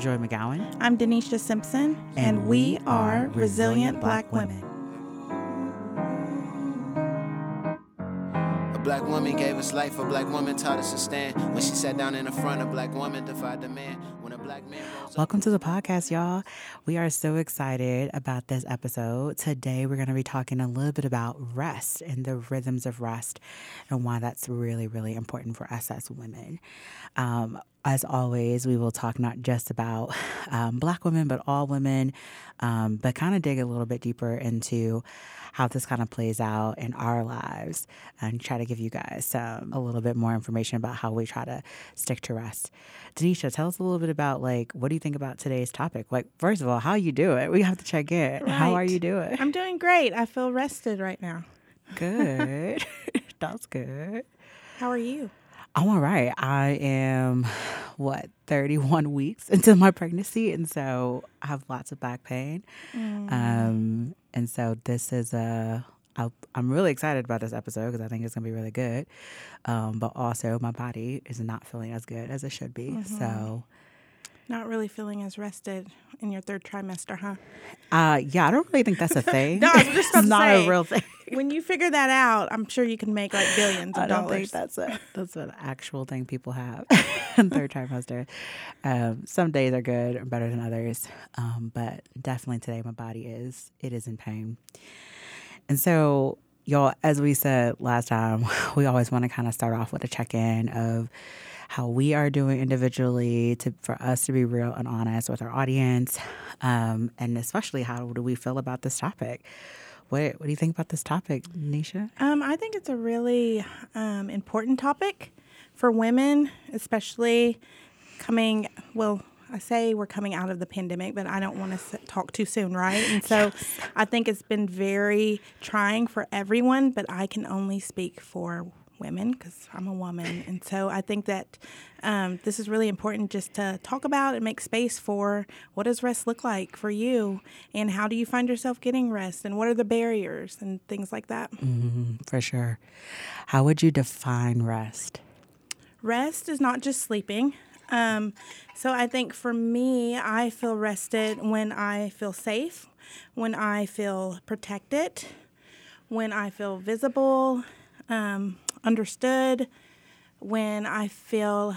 Joi McGowan. I'm Deneshia Simpson, and, and we, we, are Resilient, Resilient Black, Black Women. A black woman gave us life, a black woman taught us to stand. When she sat down in the front, a black woman defied the man. When a black man Welcome to the podcast, y'all. We are so excited about this episode. Today, we're going to be talking a little bit about rest and the rhythms of rest and why that's really, really important for us as women. Um, as always, we will talk not just about um, Black women, but all women, um, but kind of dig a little bit deeper into how this kind of plays out in our lives and try to give you guys some, a little bit more information about how we try to stick to rest. Deneshia, tell us a little bit about like, what do you think about today's topic? Like, first of all, how you do it? We have to check in. Right. How are you doing? I'm doing great. I feel rested right now. Good. That's good. How are you? I'm all right. I am, what, 31 weeks into my pregnancy. And so I have lots of back pain. Mm. Um, and so this is a, I'm really excited about this episode because I think it's going to be really good. Um, but also, my body is not feeling as good as it should be. Mm-hmm. So not really feeling as rested in your third trimester, huh? Uh, yeah, I don't really think that's a thing. no, I was just not say, a real thing. when you figure that out, I'm sure you can make like billions of I don't dollars. think that's a that's an actual thing people have in third trimester. Um, some days are good or better than others, um, but definitely today my body is it is in pain, and so y'all, as we said last time, we always want to kind of start off with a check in of how we are doing individually to for us to be real and honest with our audience, um, and especially how do we feel about this topic. What What do you think about this topic, Nisha? Um, I think it's a really um, important topic for women, especially coming well I say we're coming out of the pandemic, but I don't want to talk too soon, right? And so yes. I think it's been very trying for everyone, but I can only speak for women because I'm a woman. And so I think that um, this is really important just to talk about and make space for what does rest look like for you and how do you find yourself getting rest and what are the barriers and things like that. Mm-hmm, for sure. How would you define rest? Rest is not just sleeping. Um, so I think for me, I feel rested when I feel safe, when I feel protected, when I feel visible, um, understood, when I feel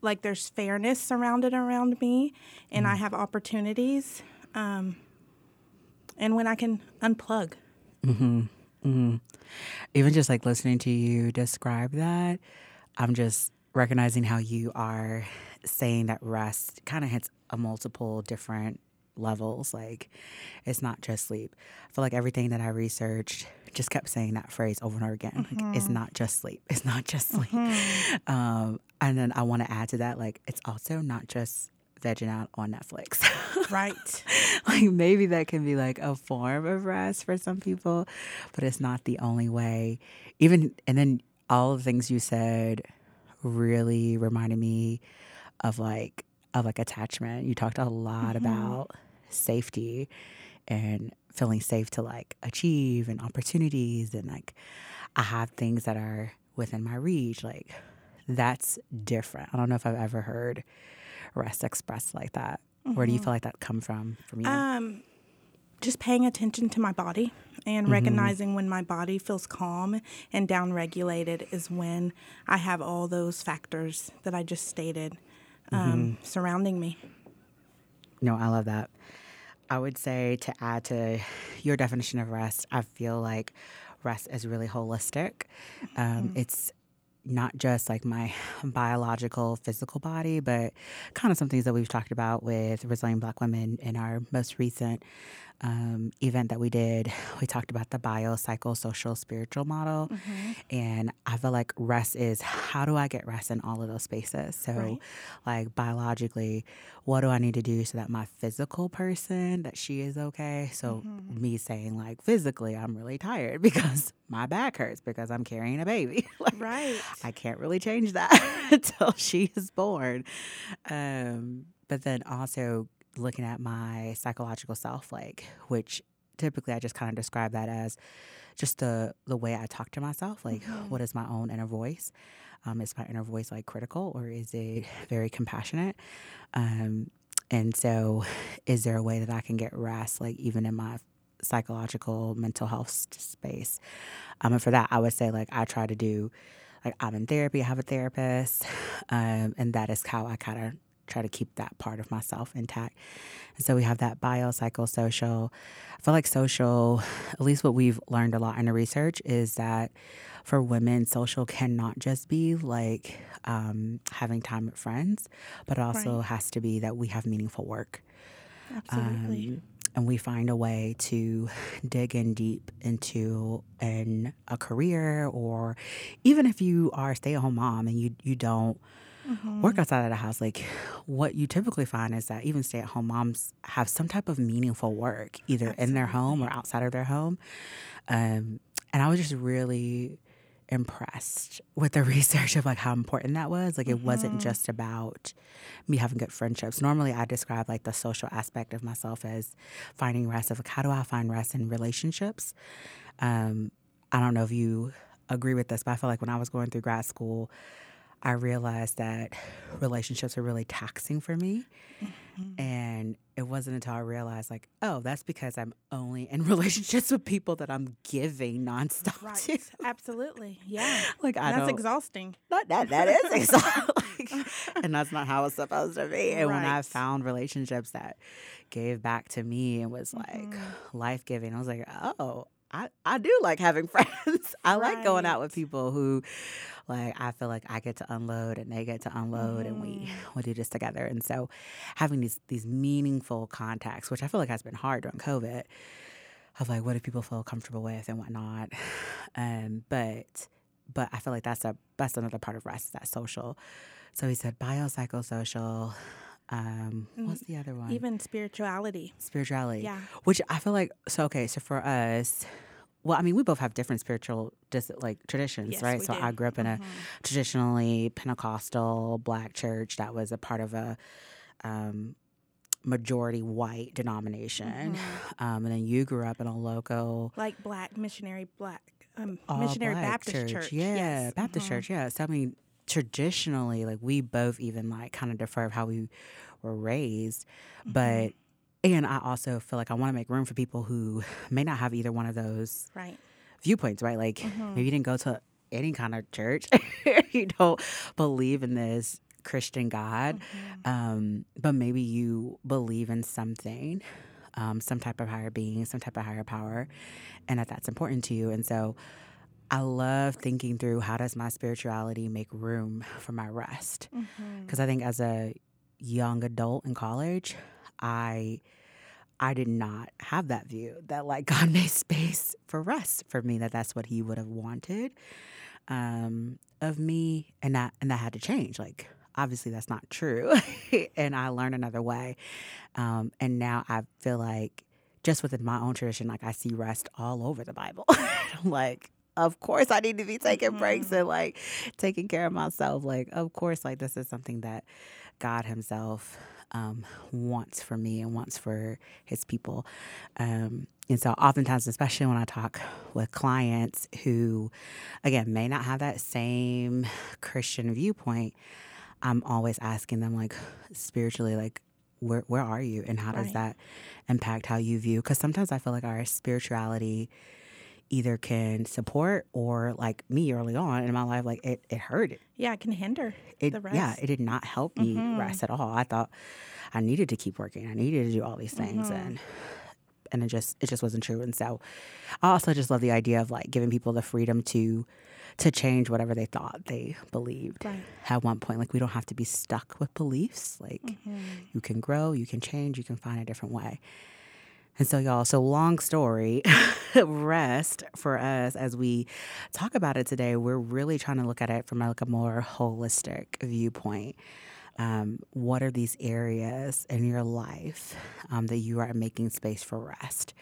like there's fairness surrounded around me and mm. I have opportunities, um, and when I can unplug. Mm-hmm. Mm-hmm. Even just like listening to you describe that, I'm just recognizing how you are saying that rest kind of hits a multiple different levels. Like it's not just sleep. I feel like everything that I researched just kept saying that phrase over and over again. Mm-hmm. Like it's mm-hmm. not just sleep. It's not just sleep. Mm-hmm. Um, and then I want to add to that, like it's also not just vegging out on Netflix. right. like maybe that can be like a form of rest for some people, but it's not the only way. Even and then all the things you said really reminded me of like of like attachment. You talked a lot mm-hmm. about safety and feeling safe to like achieve and opportunities and like I have things that are within my reach. Like that's different. I don't know if I've ever heard rest expressed like that. Mm-hmm. Where do you mm-hmm. feel like that come from from you? Um, just paying attention to my body and mm-hmm. recognizing when my body feels calm and downregulated is when I have all those factors that I just stated um, mm-hmm. surrounding me. No, I love that. I would say to add to your definition of rest, I feel like rest is really holistic. Um, mm-hmm. It's not just like my biological physical body, but kind of some things that we've talked about with Resilient Black Women in our most recent um, event that we did, we talked about the bio, biopsychosocial spiritual model. Mm-hmm. And I feel like rest is how do I get rest in all of those spaces? So, right. like biologically, what do I need to do so that my physical person, that she is okay? So, mm-hmm. me saying, like, physically, I'm really tired because my back hurts because I'm carrying a baby. like, right. I can't really change that until she is born. Um, but then also looking at my psychological self, like, which typically I just kind of describe that as just the the way I talk to myself. Like, mm-hmm. what is my own inner voice? Um, is my inner voice like critical or is it very compassionate? Um, and so, is there a way that I can get rest, like even in my psychological mental health space? Um, and for that, I would say like I try to do, like I'm in therapy, I have a therapist, um, and that is how I kind of try to keep that part of myself intact. And so we have that biopsychosocial. I feel like social, at least what we've learned a lot in the research, is that for women, social cannot just be like um, having time with friends, but also Right. has to be that we have meaningful work. Absolutely. Um, and we find a way to dig in deep into an, a career or even if you are a stay-at-home mom and you, you don't Mm-hmm. work outside of the house like what you typically find is that even stay-at-home moms have some type of meaningful work either in their home or outside of their home. Um, and i was just really impressed with the research of like how important that was. Like it wasn't just about me having good friendships. Normally i describe like the social aspect of myself as finding rest of like how do i find rest in relationships? Um, i don't know if you agree with this but i feel like when i was going through grad school I realized that relationships are really taxing for me. And it wasn't until I realized, like, oh, that's because I'm only in relationships with people that I'm giving nonstop Right. to. Absolutely. Yeah. Like, I That's exhausting. not that that is exhausting, and that's not how it's supposed to be. And when I found relationships that gave back to me and was like Mm-hmm. life giving, I was like, oh, I I do like having friends. I like going out with people who, like, I feel like I get to unload and they get to unload, and we Mm-hmm. we do this together. And so, having these these meaningful contacts, which I feel like has been hard during COVID, of like what do people feel comfortable with and whatnot. Um, but but I feel like that's a that's another part of rest, that social. So he said biopsychosocial. Um, what's the other one? Even spirituality. spirituality. Yeah. Which I feel like so okay, so for us well, I mean, we both have different spiritual dis- like traditions, Yes, right? So do. Mm-hmm. I grew up in a traditionally Pentecostal black church that was a part of a um, majority white denomination, Mm-hmm. um, and then you grew up in a local Like black missionary black um, missionary black Baptist church. Yeah, Yes. Baptist Mhm. church. Yeah. So I mean, traditionally, like we both even like kind of defer of how we were raised, Mm-hmm. but and I also feel like I want to make room for people who may not have either one of those Right. viewpoints, right? Like Mm-hmm. maybe you didn't go to any kind of church, you don't believe in this Christian God, Mm-hmm. um, but maybe you believe in something, um, some type of higher being, some type of higher power, and that that's important to you. And so, I love thinking through how does my spirituality make room for my rest? Mm-hmm. Because I think as a young adult in college, I I did not have that view that like God made space for rest for me that that's what He would have wanted um, of me, and that and that had to change. Like obviously that's not true, and I learned another way, um, and now I feel like just within my own tradition, like I see rest all over the Bible. I'm like. Of course, I need to be taking breaks and like taking care of myself. Like, of course, like this is something that God Himself um, wants for me and wants for His people. Um, and so, oftentimes, especially when I talk with clients who, again, may not have that same Christian viewpoint, I'm always asking them, like, spiritually, like, where where are you, and how does that impact how you view? Because sometimes I feel like our spirituality either can support or like me early on in my life like it, it hurt Yeah, it can hinder it the rest. yeah it did not help me mm-hmm. rest at all. I thought i needed to keep working. I needed to do all these things mm-hmm. and and it just it just wasn't true. And so i also just love the idea of like giving people the freedom to to change whatever they thought they believed. Right. at one point like we don't have to be stuck with beliefs. Like mm-hmm. you can grow you can change you can find a different way and so, y'all, so long story, rest for us as we talk about it today, we're really trying to look at it from like a more holistic viewpoint. Um, what are these areas in your life um, that you are making space for rest?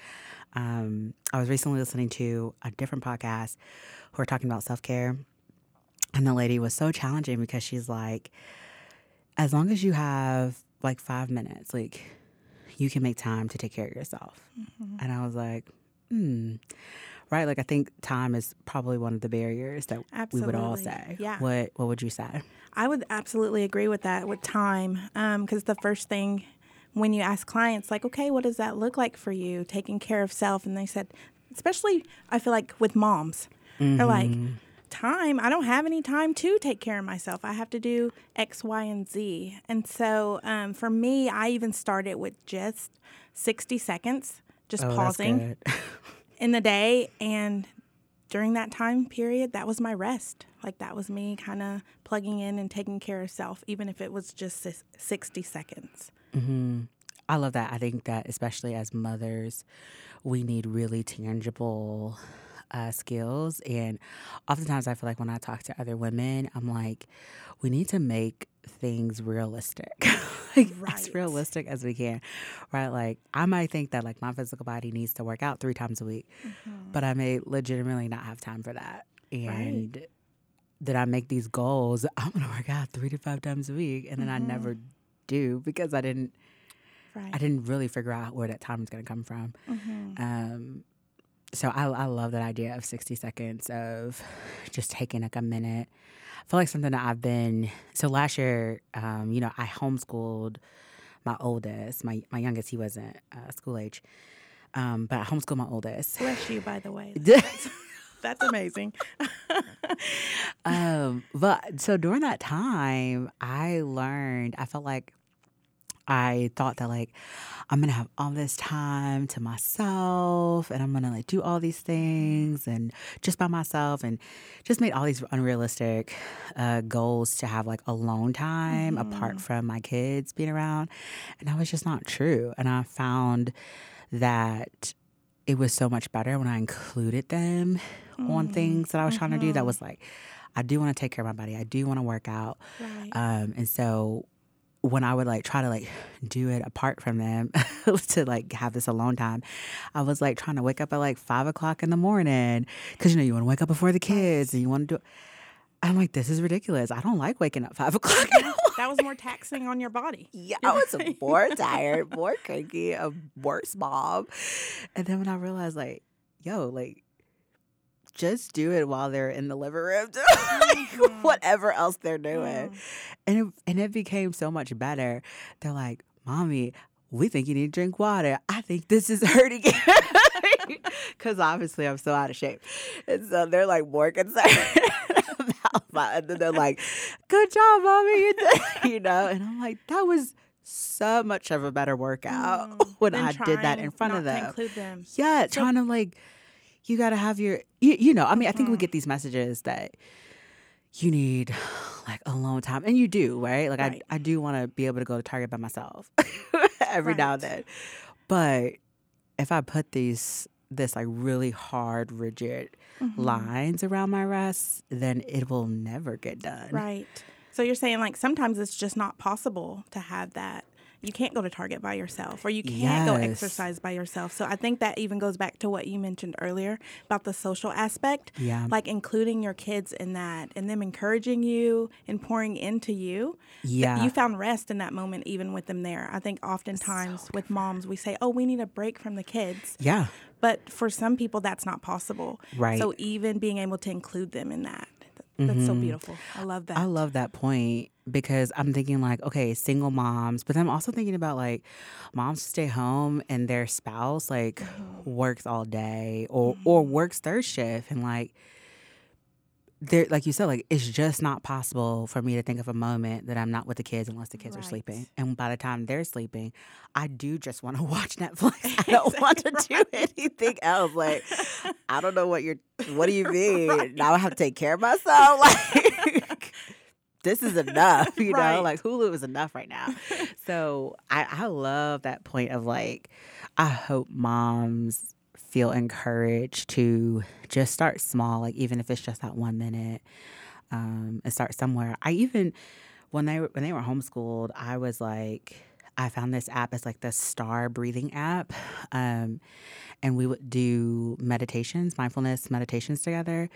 Um, I was recently listening to a different podcast who were talking about self care. And the lady was so challenging because she's like, as long as you have like five minutes, like you can make time to take care of yourself. Mm-hmm. And I was like, hmm. Right? Like I think time is probably one of the barriers that we would all say. Yeah. What what would you say? I would absolutely agree with that with time, um, because the first thing when you ask clients, like, okay, what does that look like for you, taking care of self? And they said, especially, I feel like with moms, they're like, mm-hmm. Time, I don't have any time to take care of myself. I have to do X, Y, and Z. And so um, for me, I even started with just 60 seconds, just Oh, pausing in the day and during that time period that was my rest like that was me kind of plugging in and taking care of self even if it was just sis- 60 seconds I love that. I think that especially as mothers, we need really tangible uh, skills. And oftentimes, I feel like when I talk to other women, I'm like, we need to make things realistic, like as realistic as we can, right? Like I might think that like my physical body needs to work out three times a week, but I may legitimately not have time for that. And that I make these goals, I'm gonna work out three to five times a week, and then I never do because I didn't right I didn't really figure out where that time was going to come from. Um, so I, I love that idea of 60 seconds of just taking like a minute. I feel like something that I've been, so last year, um, you know, I homeschooled my oldest, my, my youngest, he wasn't uh, school age. Um, but I homeschooled my oldest. bless you by the way That's that's amazing um, but so during that time, I learned, I felt like I thought that like I'm gonna have all this time to myself and I'm gonna like do all these things and just by myself and just made all these unrealistic uh, goals to have like alone time apart from my kids being around. And that was just not true. And I found that it was so much better when I included them on things that I was trying to do. That was like, I do want to take care of my body. I do want to work out. right Um, and so when I would like try to like do it apart from them to like have this alone time, I was like trying to wake up at like five o'clock in the morning because you know you want to wake up before the kids and you want to do. I'm like, this is ridiculous. I don't like waking up five o'clock. that was more taxing on your body Yeah, I was more tired, more cranky, a worse mom. And then when I realized, like, yo, like, just do it while they're in the living room, like, whatever else they're doing. And it, and it became so much better. They're like, mommy, we think you need to drink water. I think this is hurting Because obviously I'm so out of shape. And so they're like more concerned about my, and then they're like, good job, mommy. You, you know? And I'm like, that was so much of a better workout when I did that in front of them. them Yeah, trying to like, you got to have your, you, you know, I mean, I think we mm-hmm. get these messages that you need like alone time, and you do, right? Like, Right. I, I do want to be able to go to Target by myself every now and then. But if I put these, this like really hard, rigid mm-hmm. lines around my rest, then it will never get done. right so you're saying like sometimes it's just not possible to have that you can't go to target by yourself or you can't go exercise by yourself. So i think that even goes back to what you mentioned earlier about the social aspect Yeah. like including your kids in that and them encouraging you and pouring into you. Yeah. you found rest in that moment even with them there. I think oftentimes with moms we say oh we need a break from the kids. Yeah. but for some people that's not possible. Right. so even being able to include them in that th- that's so mm-hmm. beautiful. I love that. I love that point because I'm thinking like, okay, single moms, but then I'm also thinking about like moms who stay home and their spouse like mm-hmm. works all day or or mm-hmm. works third shift and like there like you said, like it's just not possible for me to think of a moment that I'm not with the kids unless the kids are sleeping. And by the time they're sleeping, I do just want to watch Netflix. I don't want to do anything else. Like I don't know what you're what do you mean? Now I have to take care of myself. Like this is enough, you Right. know? Like Hulu is enough right now. So I, I love that point of like, I hope moms feel encouraged to just start small, like even if it's just that one minute, um, and start somewhere. I even when they were when they were homeschooled, I was like, I found this app. It's like the Star Breathing app, um, and we would do meditations, mindfulness meditations together.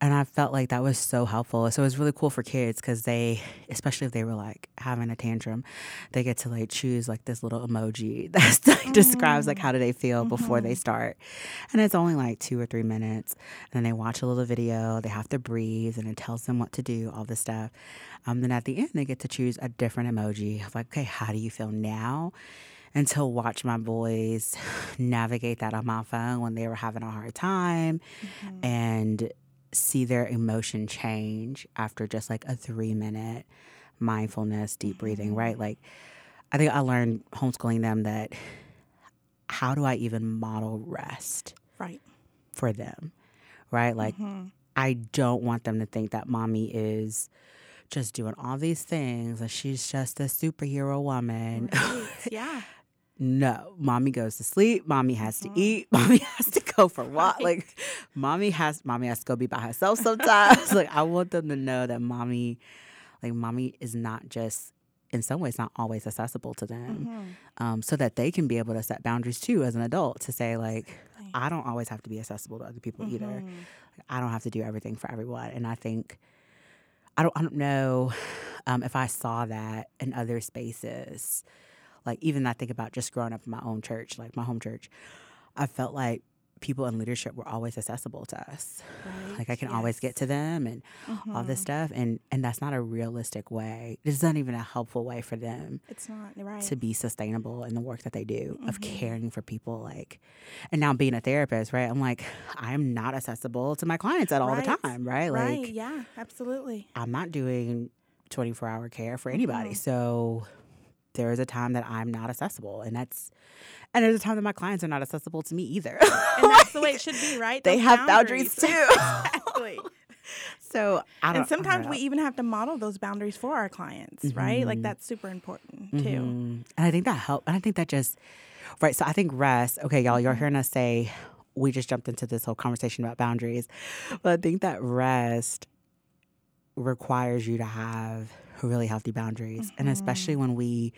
And I felt like that was so helpful. So it was really cool for kids because they, especially if they were like having a tantrum, they get to like choose like this little emoji that like, describes like mm-hmm. how do they feel before they mm-hmm. start, and it's only like two or three minutes, and then they watch a little video. They have to breathe, and it tells them what to do, all this stuff. Um, then at the end, they get to choose a different emoji of like, okay, how do you feel now? and to watch my boys navigate that on my phone when they were having a hard time mm-hmm. and see their emotion change after just like a three minute mindfulness, deep breathing, mm-hmm. right? Like, I think I learned homeschooling them that how do I even model rest Right. for them, right? Like, mm-hmm. I don't want them to think that mommy is just doing all these things and she's just a superhero woman. Right. yeah. No, mommy goes to sleep. Mommy has to eat. Mommy has to go for walk. Like, mommy has mommy has to go be by herself sometimes. like, I want them to know that mommy, like, mommy is not just in some ways not always accessible to them, um, so that they can be able to set boundaries too as an adult to say like, I don't always have to be accessible to other people either. Like, I don't have to do everything for everyone. And I think I don't I don't know um, if I saw that in other spaces. Like even I think about just growing up in my own church, like my home church, I felt like people in leadership were always accessible to us. Right. Like I can always get to them and all this stuff, and and that's not a realistic way. It's not even a helpful way for them It's not right. to be sustainable in the work that they do of caring for people like and now being a therapist right i'm like i'm not accessible to my clients at all the time right right. like Yeah. Absolutely. i'm not doing 24 hour care for anybody Mm-hmm. so there is a time that i'm not accessible and that's and there's a time that my clients are not accessible to me either And that's the way it should be, right? they have boundaries, too exactly. so i don't And sometimes we even have to model those boundaries for our clients, right? Like that's super important too. Mhm. And I think that helped. And I think that just, right. So I think rest, okay, y'all, Mm-hmm. you're hearing us say, we just jumped into this whole conversation about boundaries. But I think that rest requires you to have really healthy boundaries. And Mm-hmm. especially when we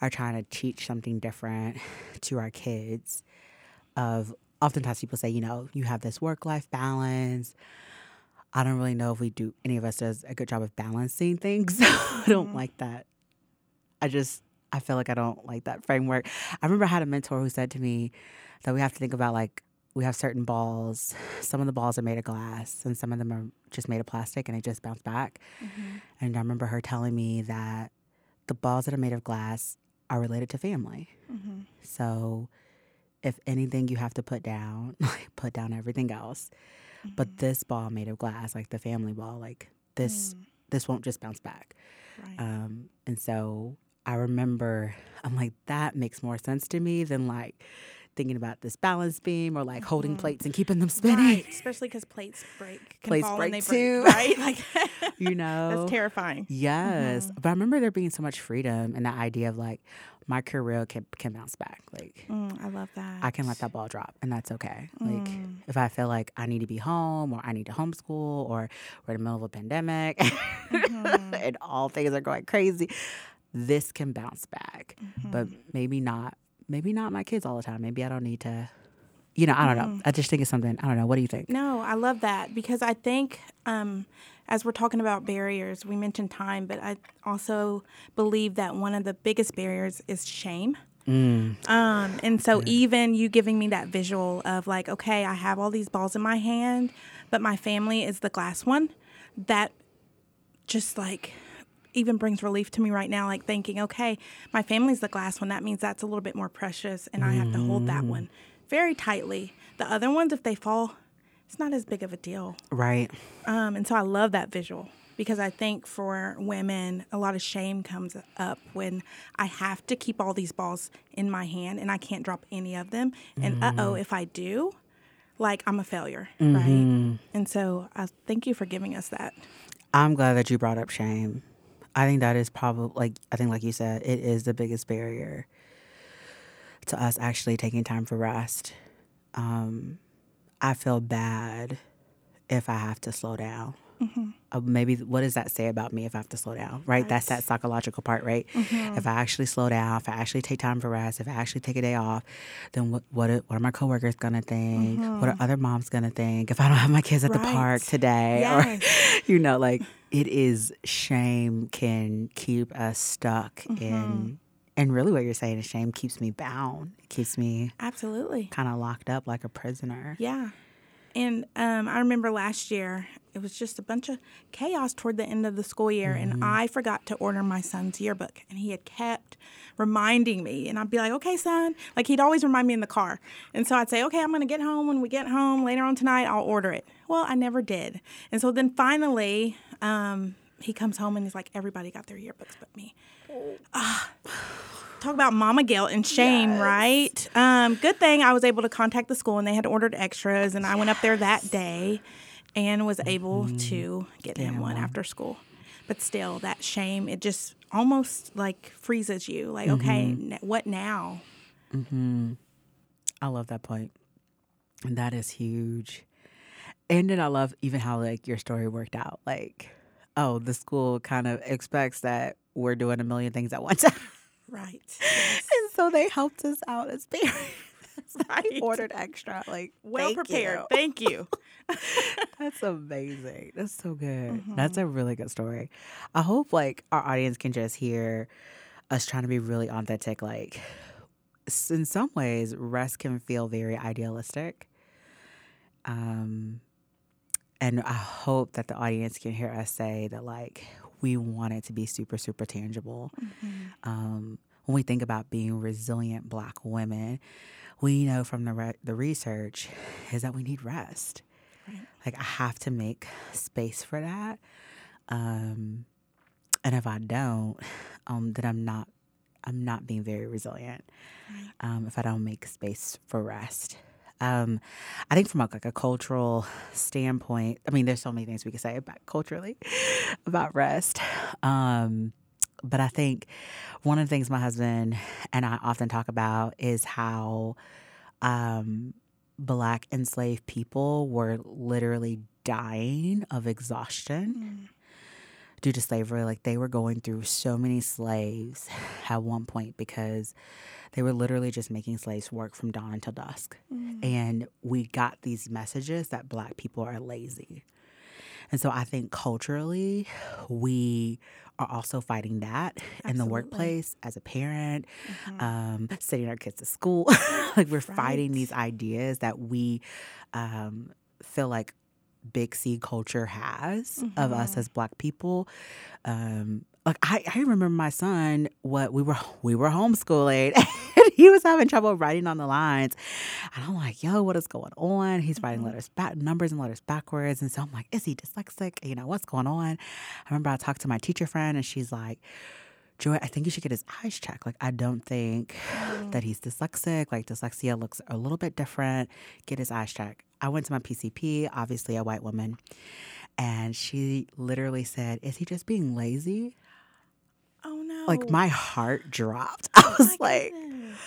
are trying to teach something different to our kids, of oftentimes people say, you know, you have this work life balance. I don't really know if we do any of us does a good job of balancing things. I Mm-hmm. don't like that. I just I feel like I don't like that framework. I remember I had a mentor who said to me that we have to think about like we have certain balls. Some of the balls are made of glass and some of them are just made of plastic and they just bounce back. Mm-hmm. And I remember her telling me that the balls that are made of glass are related to family. Mm-hmm. So if anything you have to put down, like put down everything else. But mm-hmm. this ball made of glass, like the family ball, like this mm. this won't just bounce back. Right. Um, and so I remember I'm like, that makes more sense to me than like thinking about this balance beam or like holding mm-hmm. plates and keeping them spinning. Right, especially because plates break. Can Plates fall break when they too. break, right? Like You know? that's terrifying. Yes. Mm-hmm. But I remember there being so much freedom and the idea of like my career can can bounce back. Like Mm, I love that. I can let that ball drop and that's okay. Like mm. if I feel like I need to be home or I need to homeschool or we're in the middle of a pandemic mm-hmm. and all things are going crazy, this can bounce back. But maybe not maybe not my kids all the time. Maybe I don't need to you know, I don't know. I just think it's something I don't know. What do you think? No, I love that because I think um, as we're talking about barriers, we mentioned time, but I also believe that one of the biggest barriers is shame. Um, and so even you giving me that visual of like, okay, I have all these balls in my hand, but my family is the glass one, that just like even brings relief to me right now, like thinking, okay, my family's the glass one. That means that's a little bit more precious, and I have to hold that one very tightly. The other ones, if they fall, it's not as big of a deal. Right. Um, and so I love that visual because I think for women, a lot of shame comes up when I have to keep all these balls in my hand and I can't drop any of them. And uh oh, if I do, like I'm a failure, right? And so I thank you for giving us that. I'm glad that you brought up shame. I think that is probably like I think like you said, it is the biggest barrier to us actually taking time for rest. Um, I feel bad if I have to slow down Mm-hmm. Uh, maybe what does that say about me if I have to slow down? Right, that's that psychological part, right? Mm-hmm. If I actually slow down, if I actually take time for rest, if I actually take a day off, then what what are, what are my coworkers gonna think? What are mm-hmm. other moms gonna think if I don't have my kids at the park today? Yes. Or you know, like it is shame can keep us stuck in. And really, what you're saying is shame keeps me bound. It keeps me Absolutely. kind of locked up like a prisoner. Yeah. And um, I remember last year, it was just a bunch of chaos toward the end of the school year. And I forgot to order my son's yearbook. And he had kept reminding me. And I'd be like, okay, son. Like he'd always remind me in the car. And so I'd say, okay, I'm going to get home. When we get home later on tonight, I'll order it. Well, I never did. And so then finally, um, he comes home and he's like, everybody got their yearbooks but me. talk about mama guilt and shame, right? Um, good thing I was able to contact the school and they had ordered extras, and I went up there that day and was able to get him one after school. But still, that shame it just almost like freezes you. Like, okay, n- what now? Mm-hmm. I love that point. And that is huge. And then I love even how like your story worked out. Like, oh, the school kind of expects that we're doing a million things at one Right. and so they helped us out as parents. Right. They ordered extra. Like Well thank prepared. you. Thank you. That's amazing. That's so good. Mm-hmm. That's a really good story. I hope like our audience can just hear us trying to be really authentic. Like in some ways, rest can feel very idealistic. Um, and I hope that the audience can hear us say that like we want it to be super super tangible. Um, when we think about being resilient Black women, we know from the re- the research is that we need rest. Like I have to make space for that. Um, and if I don't, um, then I'm not I'm not being very resilient. Um, if I don't make space for rest. Um, I think from a, like a cultural standpoint, I mean, there's so many things we could say about culturally about rest. Um, but I think one of the things my husband and I often talk about is how um, black enslaved people were literally dying of exhaustion due to slavery. Like they were going through so many slaves at one point because they were literally just making slaves work from dawn until dusk. And we got these messages that black people are lazy. And so I think culturally, we are also fighting that in the workplace as a parent, um, sending our kids to school. like we're fighting these ideas that we um, feel like big C culture has of us as black people. Um, like I, I remember my son, what we were we were homeschooling and he was having trouble writing on the lines. And I'm like, yo, what is going on? He's writing letters back numbers and letters backwards. And so I'm like, is he dyslexic? You know, what's going on? I remember I talked to my teacher friend and she's like, Joi, I think you should get his eyes checked. Like, I don't think mm-hmm. that he's dyslexic. Like, dyslexia looks a little bit different. Get his eyes checked. I went to my PCP, obviously a white woman, and she literally said, Is he just being lazy? Oh no. Like, my heart dropped. I oh was My like, goodness.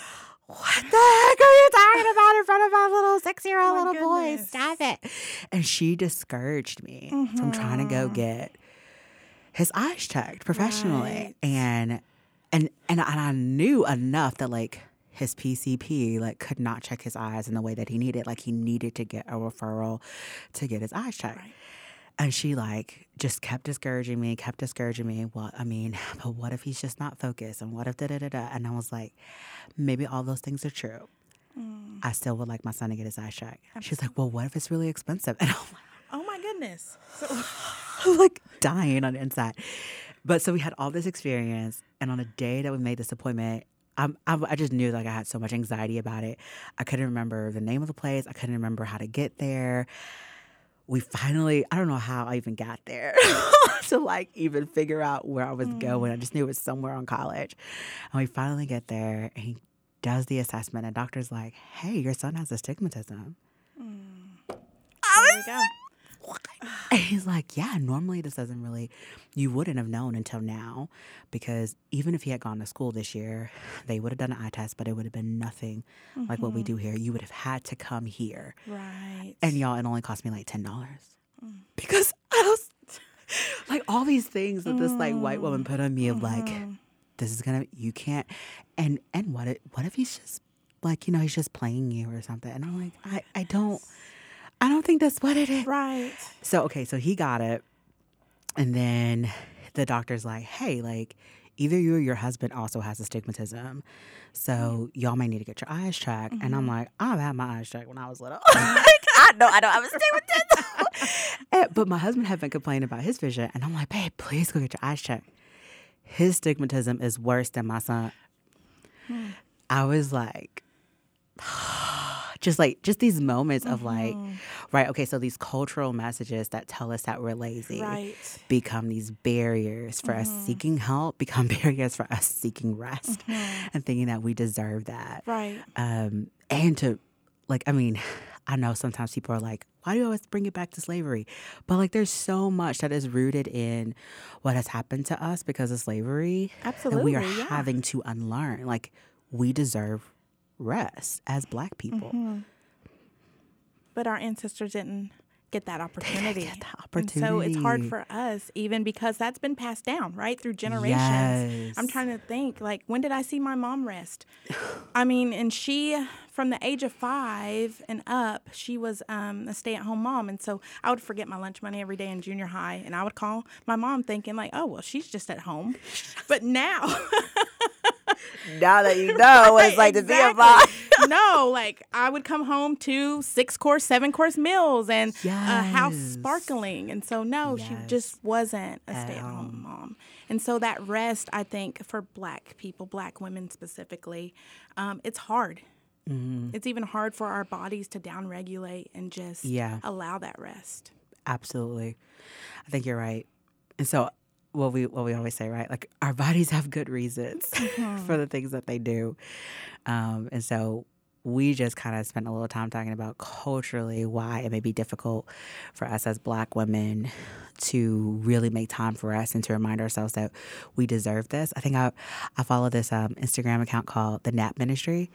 what the heck are you talking about in front of my little six year old Oh little boy? Stop it. And she discouraged me from trying to go mm-hmm. get his eyes checked professionally. Right. And and and I, knew enough that like his PCP like could not check his eyes in the way that he needed. Like he needed to get a referral to get his eyes checked. Right. And she like just kept discouraging me, kept discouraging me. Well, I mean, but what if he's just not focused? And what if da da da da? And I was like, maybe all those things are true. Mm. I still would like my son to get his eyes checked. She's like, well, what if it's really expensive? And I'm like, Oh my goodness. So I'm like dying on the inside. But so we had all this experience, and on a day that we made this appointment, I'm, I, I just knew like I had so much anxiety about it. I couldn't remember the name of the place. I couldn't remember how to get there. We finally, I don't know how I even got there to like even figure out where I was mm. going. I just knew it was somewhere on college. And we finally get there, and he does the assessment, and doctor's like, "Hey, your son has astigmatism." Mm. there we go. And he's like, Yeah, normally this doesn't really, you wouldn't have known until now because even if he had gone to school this year, they would have done an eye test, but it would have been nothing like what we mm-hmm. do here. You would have had to come here. Right. And y'all, it only cost me like $10 mm. because I was like all these things that this like white woman mm. put on me of like, Mm-hmm. this is gonna you can't and and what if, what if he's just like you know he's just playing you or something and I'm like I I don't I don't think that's what it is. Right. So okay, so he got it, and then the doctor's like, "Hey, like either you or your husband also has astigmatism, so mm-hmm. y'all may need to get your eyes checked." And I'm mm-hmm. like, "I've had my eyes checked when I was little. I know I don't have astigmatism." But my husband had been complaining about his vision, and I'm like, "Babe, please go get your eyes checked." His astigmatism is worse than my son. Hmm. I was like, just like just these moments of like mm-hmm. right okay so these cultural messages that tell us that we're lazy Right. become these barriers for us mm-hmm. seeking help become barriers for us seeking rest mm-hmm. and thinking that we deserve that Right. um and to like i mean i know sometimes people are like why do you always bring it back to slavery but like there's so much that is rooted in what has happened to us because of slavery that we are yeah. having to unlearn like we deserve rest as black people Mm-hmm. But our ancestors didn't get that opportunity. get that And so it's hard for us, even because that's been passed down, right, through generations. I'm trying to think, like, when did I see my mom rest? I mean, and she, from the age of five and up, she was um, a stay at home mom. And so I would forget my lunch money every day in junior high. And I would call my mom thinking, like, oh, well, she's just at home. But now, now that you know what it's like to be a mom no, like I would come home to six course, seven course meals and a house sparkling. And so, no, she just wasn't a stay at home home. mom. And so, that rest, I think, for black people, black women specifically, um, it's hard. Mm-hmm. It's even hard for our bodies to downregulate and just Yeah. allow that rest. Absolutely. I think you're right. And so what we what we always say, right? Like our bodies have good reasons for the things that they do. Um, and so we just kind of spent a little time talking about culturally why it may be difficult for us as black women to really make time for us and to remind ourselves that we deserve this. I think I I follow this um, Instagram account called the Nap Ministry.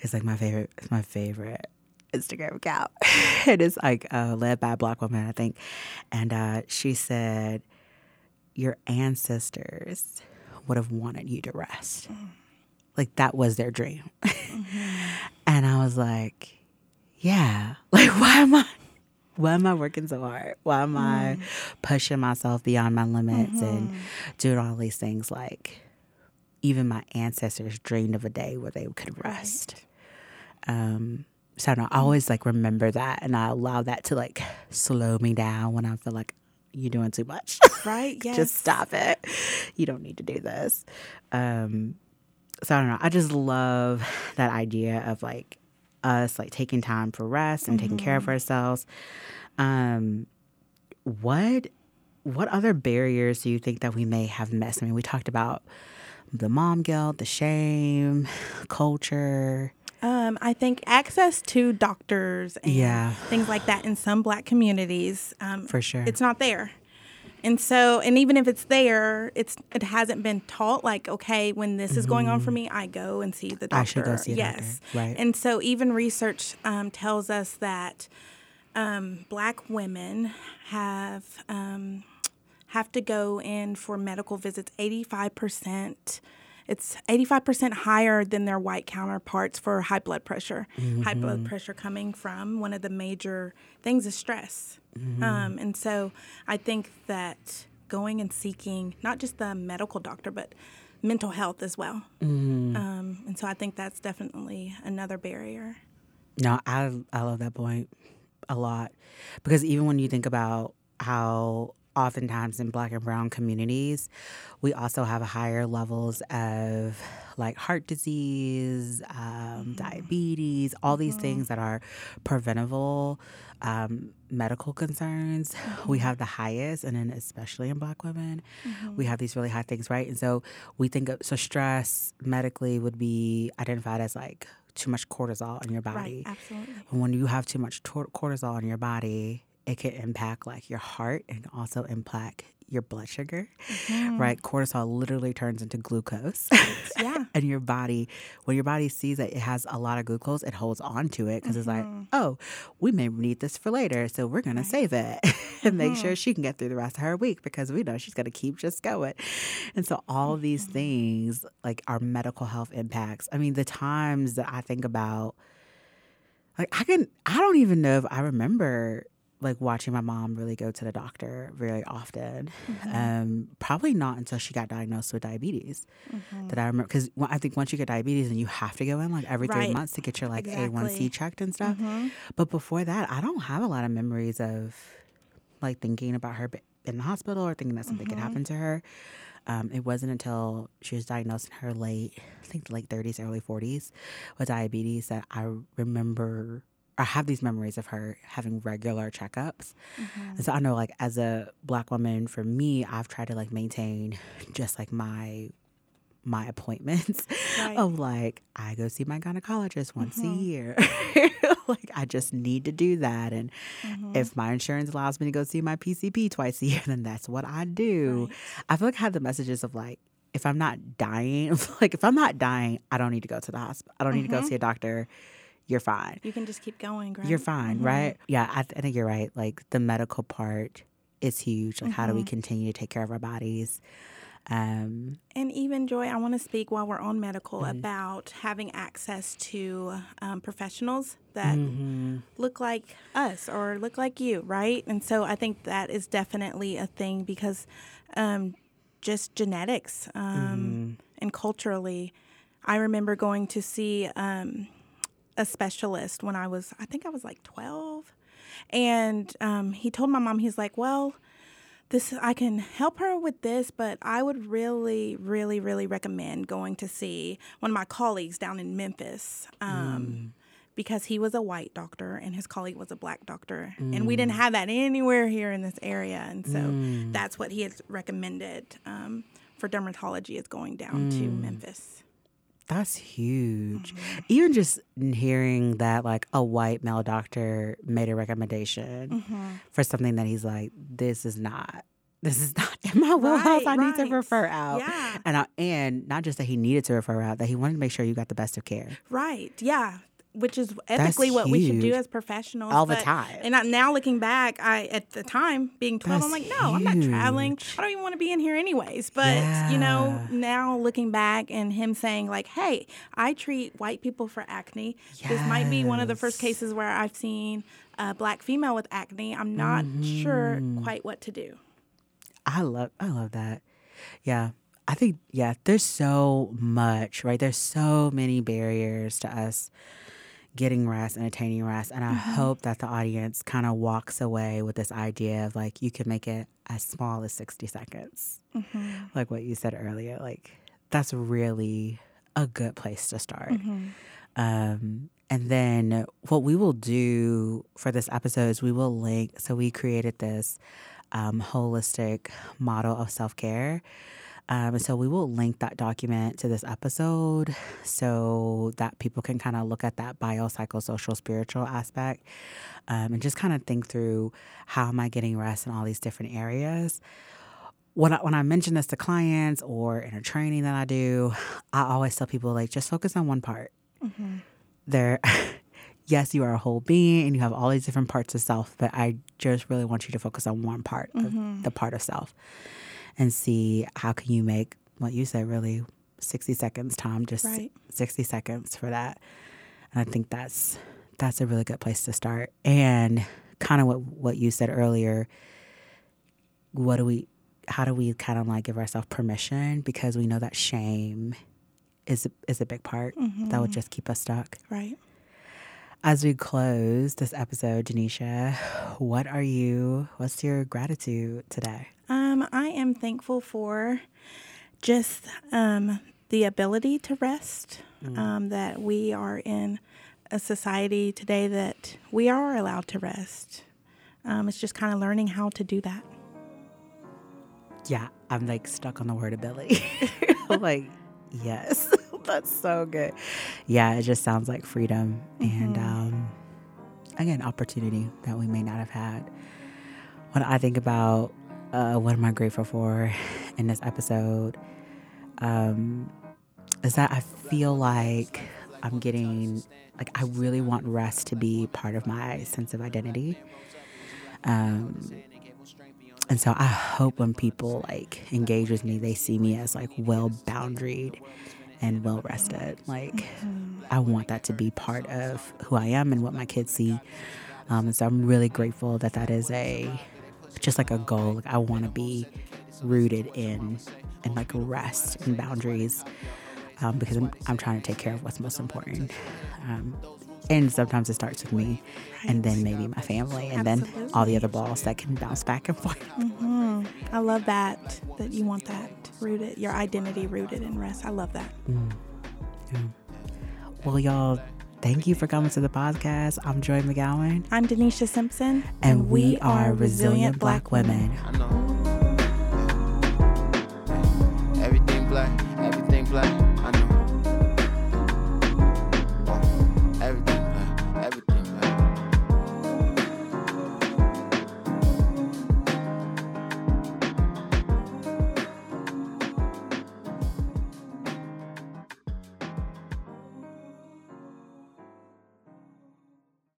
It's like my favorite. It's my favorite Instagram account. it is like uh, led by a black woman, I think, and uh, she said, "Your ancestors would have wanted you to rest. Like that was their dream." and I was like, "Yeah. Like, why am I?" Why am I working so hard? Why am I pushing myself beyond my limits and doing all these things? Like, even my ancestors dreamed of a day where they could rest. Um, so I know, I always like remember that, and I allow that to like slow me down when I feel like you're doing too much. Right? Yes. Just stop it. You don't need to do this. Um, so I don't know. I just love that idea of like us like taking time for rest and taking care of ourselves. Um, what what other barriers do you think that we may have missed? I mean, we talked about the mom guilt, the shame, culture. Um, I think access to doctors and Yeah. things like that in some black communities, um, For sure. it's not there. And so, and even if it's there, it's it hasn't been taught. Like, okay, when this is going on for me, I go and see the doctor. Mm-hmm. I should go see a doctor, yes, right. And so, even research um, tells us that um, black women have um, have to go in for medical visits 85%. It's 85% higher than their white counterparts for high blood pressure. High blood pressure coming from one of the major things is stress. Um, and so I think that going and seeking not just the medical doctor, but mental health as well. Um, and so I think that's definitely another barrier. No, I I love that point a lot because even when you think about how oftentimes in black and brown communities we also have higher levels of like heart disease um, diabetes all these things that are preventable um, medical concerns. We have the highest and then especially in black women we have these really high things right? And so we think of so stress medically would be identified as like too much cortisol in your body. Right, absolutely. and when you have too much tor- cortisol in your body, it can impact like your heart and also impact your blood sugar, mm-hmm. right? Cortisol literally turns into glucose. Yeah. and your body, when your body sees that it has a lot of glucose, it holds on to it because it's like, mm-hmm. oh, we may need this for later. So we're going to save it and make sure mm-hmm. she can get through the rest of her week because we know she's going to keep just going. And so all these things, like our medical health impacts, I mean, the times that I think about, like I can I don't even know if I remember like watching my mom really go to the doctor very often. Um, probably not until she got diagnosed with diabetes. That I remember because I think once you get diabetes and you have to go in like every three Right. months to get your like A one C checked and stuff. But before that, I don't have a lot of memories of like thinking about her in the hospital or thinking that something could happen to her. Um, it wasn't until she was diagnosed in her late, I think late 30s, early 40s with diabetes that I remember, I have these memories of her having regular checkups. And so mm-hmm. I know, like, as a black woman, for me, I've tried to like maintain just like my my appointments Right. of like I go see my gynecologist once a mm-hmm. year. like I just need to do that and mm-hmm. if my insurance allows me to go see my PCP twice a year then that's what I do. I feel like I have the messages of like if I'm not dying, like if I'm not dying, I don't need to go to the hospital. I don't need to go see a doctor. You're fine. You can just keep going, right? You're fine, right? Yeah, I, th- I think you're right. Like the medical part is huge. Like how do we continue to take care of our bodies? Um, And even Joi, I want to speak while we're on medical Mm-hmm. about having access to um, professionals that Mm-hmm. look like us or look like you, right? And so I think that is definitely a thing because um, just genetics um, Mm-hmm. and culturally, I remember going to see um, a specialist when I was, I think I was like 12. And um, he told my mom, he's like, well, this I can help her with this, but I would really, really, really recommend going to see one of my colleagues down in Memphis. Um, Because he was a white doctor and his colleague was a black doctor. And we didn't have that anywhere here in this area. And so that's what he has recommended um, for dermatology is going down to Memphis. That's huge. Mm-hmm. Even just hearing that, like, a white male doctor made a recommendation mm-hmm. for something that he's like, this is not. This is not in my wheelhouse. Right, I need to refer out, Yeah. and I, and not just that he needed to refer out, that he wanted to make sure you got the best of care. Right. Yeah. Which is ethically what we should do as professionals. All the time. And I, now looking back, I at the time being 12, I'm like, no, I'm not traveling. I don't even want to be in here anyways. But, you know, now looking back and him saying, like, hey, I treat white people for acne. This might be one of the first cases where I've seen a black female with acne. I'm not sure Mm-hmm. quite what to do. I love I love that. Yeah. I think yeah, there's so much, right? There's so many barriers to us getting rest and attaining rest. And I hope that the audience kind of walks away with this idea of like you can make it as small as 60 seconds. Like what you said earlier. Like that's really a good place to start. Um, and then what we will do for this episode is we will link. So we created this um, holistic model of self care. Um, and so we will link that document to this episode so that people can kind of look at that biopsychosocial spiritual aspect um, and just kind of think through how am I getting rest in all these different areas. When I, when I mention this to clients or in a training that I do, I always tell people like just focus on one part. There, yes, you are a whole being and you have all these different parts of self, but I just really want you to focus on one part of the part of self and see how can you make what you said really 60 seconds time just Right. 60 seconds for that. And i think that's that's a really good place to start. And kind of what what you said earlier what do we how do we kind of like give ourselves permission? Because we know that shame is is a big part that would mm-hmm. just keep us stuck. Right. as we close this episode Deneshia what are you what's your gratitude today Um, I am thankful for just um, the ability to rest, um, that we are in a society today that we are allowed to rest. Um, it's just kind of learning how to do that. Yeah, I'm like stuck on the word ability. I'm like, yes, that's so good. Yeah, it just sounds like freedom and um, again, opportunity that we may not have had. When I think about uh, what am I grateful for in this episode? Um, is that I feel like I'm getting like I really want rest to be part of my sense of identity. Um, and so I hope when people like engage with me, they see me as like well boundaried and well rested. Like mm-hmm. I want that to be part of who I am and what my kids see. Um, and so I'm really grateful that that is a just like a goal. Like I want to be rooted in in like rest and boundaries um, because I'm, I'm trying to take care of what's most important. Um, and sometimes it starts with me and then maybe my family and Absolutely. then all the other balls that can bounce back and forth. Mm-hmm. I love that, that you want that rooted, your identity rooted in rest. I love that. Mm. Yeah. Well, y'all, thank you for coming to the podcast. I'm Joi McGowan. I'm Deneshia Simpson. And, and we, we, are Resilient, Resilient Black, Black Women. women.